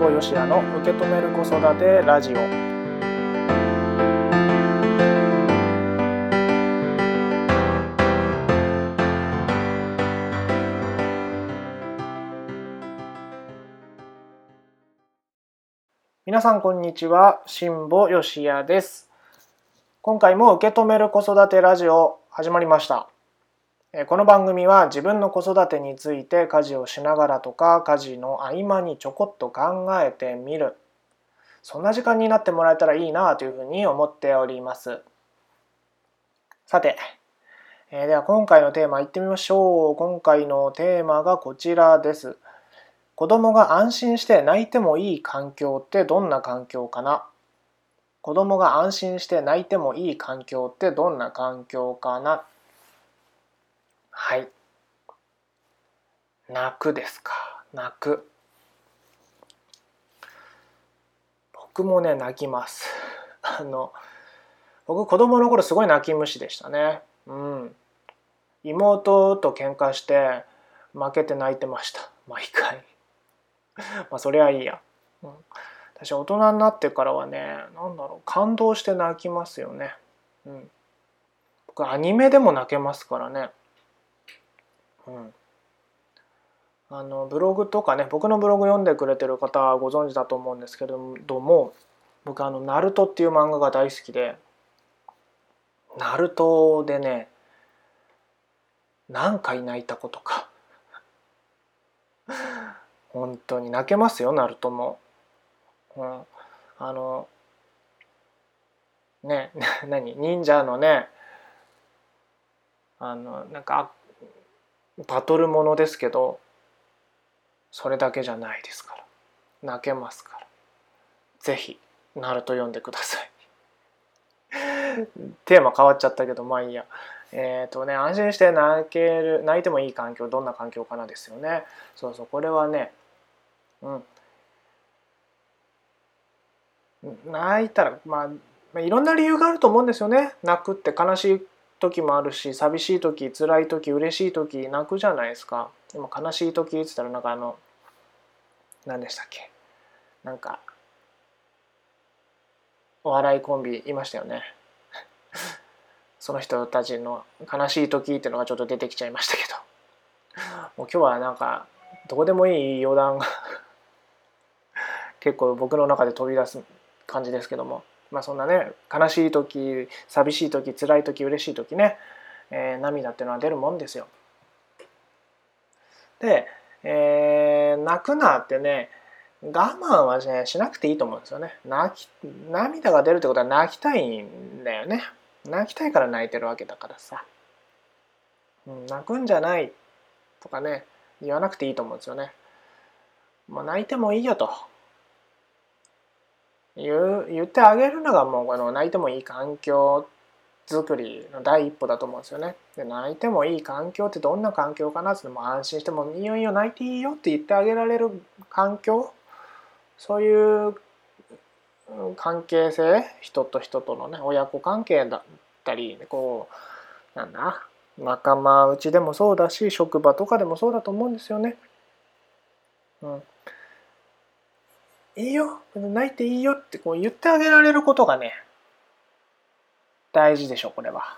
保よしやの受け止める子育てラジオ。皆さんこんにちは。辛坊よしやです。今回も受け止める子育てラジオ始まりました。この番組は自分の子育てについて家事をしながらとか家事の合間にちょこっと考えてみる。そんな時間になってもらえたらいいなというふうに思っております。さて、えー、では今回のテーマいってみましょう。今回のテーマがこちらです。子供が安心して泣いてもいい環境ってどんな環境かな？子供が安心して泣いてもいい環境ってどんな環境かな？はい。泣くですか？泣く。僕もね泣きます。あの僕子供の頃すごい泣き虫でしたね。うん。妹と喧嘩して負けて泣いてました。毎回。まあそりゃいいや、うん、私大人になってからはね何だろう感動して泣きますよね、うん、僕アニメでも泣けますからね。あのブログとかね僕のブログ読んでくれてる方はご存知だと思うんですけれども僕あの「ナルトっていう漫画が大好きでナルトでね何回泣いたことか。本当に泣けますよナルトも。うん、あのね 何？忍者のねあのなんかバトルものですけどそれだけじゃないですから。泣けますから。是非ナルト読んでください。テーマ変わっちゃったけどまあいいや。えっ、ー、とね安心して泣ける泣いてもいい環境どんな環境かなですよね。そうそうこれはねうん泣いたら、まあ、まあいろんな理由があると思うんですよね。泣くって悲しい時もあるし寂しい時辛い時嬉しい時泣くじゃないですか。でも悲しい時っつったらなんかあの何でしたっけ？なんかお笑いコンビいましたよね。その人たちの悲しい時っていうのがちょっと出てきちゃいましたけど。もう今日はなんかどこでもいい余談が 結構僕の中で飛び出す感じですけども。まあそんなね悲しい時寂しい時辛い時嬉しい時ね、えー、涙っていうのは出るもんですよ。で、えー、泣くなってね我慢はねしなくていいと思うんですよね。泣き涙が出るってことは泣きたいんだよね。泣きたいから泣いてるわけだからさ。うん、泣くんじゃないとかね言わなくていいと思うんですよね。もう泣いてもいいよと。言う言ってあげるのがもうこの泣いてもいい環境づくりの第一歩だと思うんですよね。で泣いてもいい環境ってどんな環境かなっても安心してもいよいよ泣いていいよって言ってあげられる環境そういう関係性人と人とのね親子関係だったりこうなんだ仲間内でもそうだし職場とかでもそうだと思うんですよね。うん、いいよ泣いていいよってこう言ってあげられることがね大事でしょこれは。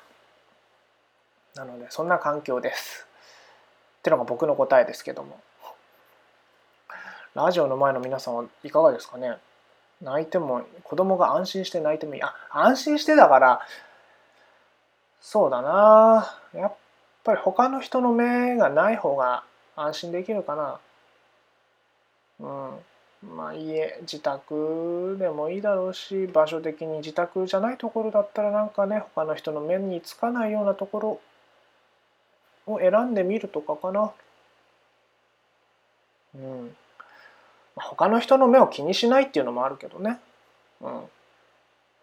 なのでそんな環境です。ってのが僕の答えですけども。ラジオの前の皆さんはいかがですかね泣いても子供が安心して泣いてもいい。あ安心してだからそうだなやっぱり他の人の目がない方が安心できるかな。うん。まあ、家自宅でもいいだろうし場所的に自宅じゃないところだったらなんかね他の人の目につかないようなところを選んでみるとかかな。うん。他の人の目を気にしないっていうのもあるけどね。うん。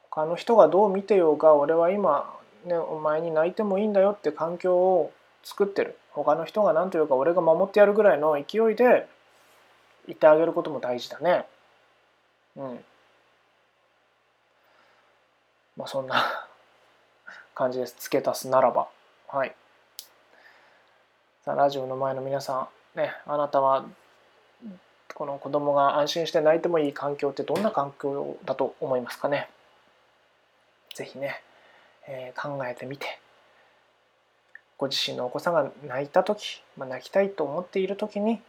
他の人がどう見てようが俺は今、ね、お前に泣いてもいいんだよって環境を作ってる。他の人が何というか俺が守ってやるぐらいの勢いで言ってあげることも大事だね。うん。まあそんな 感じです。付け足すならば。はい。さあ、ラジオの前の皆さん、ね、あなたはこの子供が安心して泣いてもいい環境ってどんな環境だと思いますかね？是非ね、えー、考えてみてご自身のお子さんが泣いた時、まあ、泣きたいと思っている時に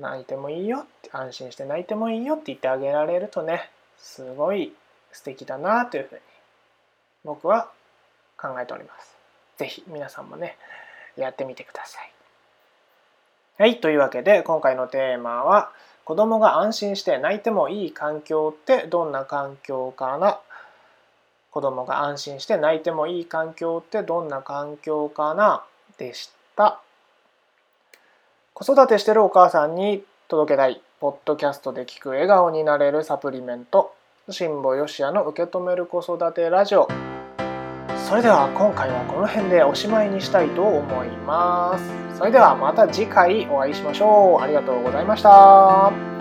泣いてもいいよって安心して泣いてもいいよって言ってあげられるとねすごい素敵だなというふうに僕は考えております。是非皆さんもねやってみてください。はい、というわけで今回のテーマは子供が安心して泣いてもいい環境ってどんな環境かな？子供が安心して泣いてもいい環境ってどんな環境かな？でした。子育てしてるお母さんに届けたいポッドキャストで聞く笑顔になれるサプリメント。辛坊よしやの受け止める子育てラジオ。それでは今回はこの辺でおしまいにしたいと思います。それではまた次回お会いしましょう。ありがとうございました。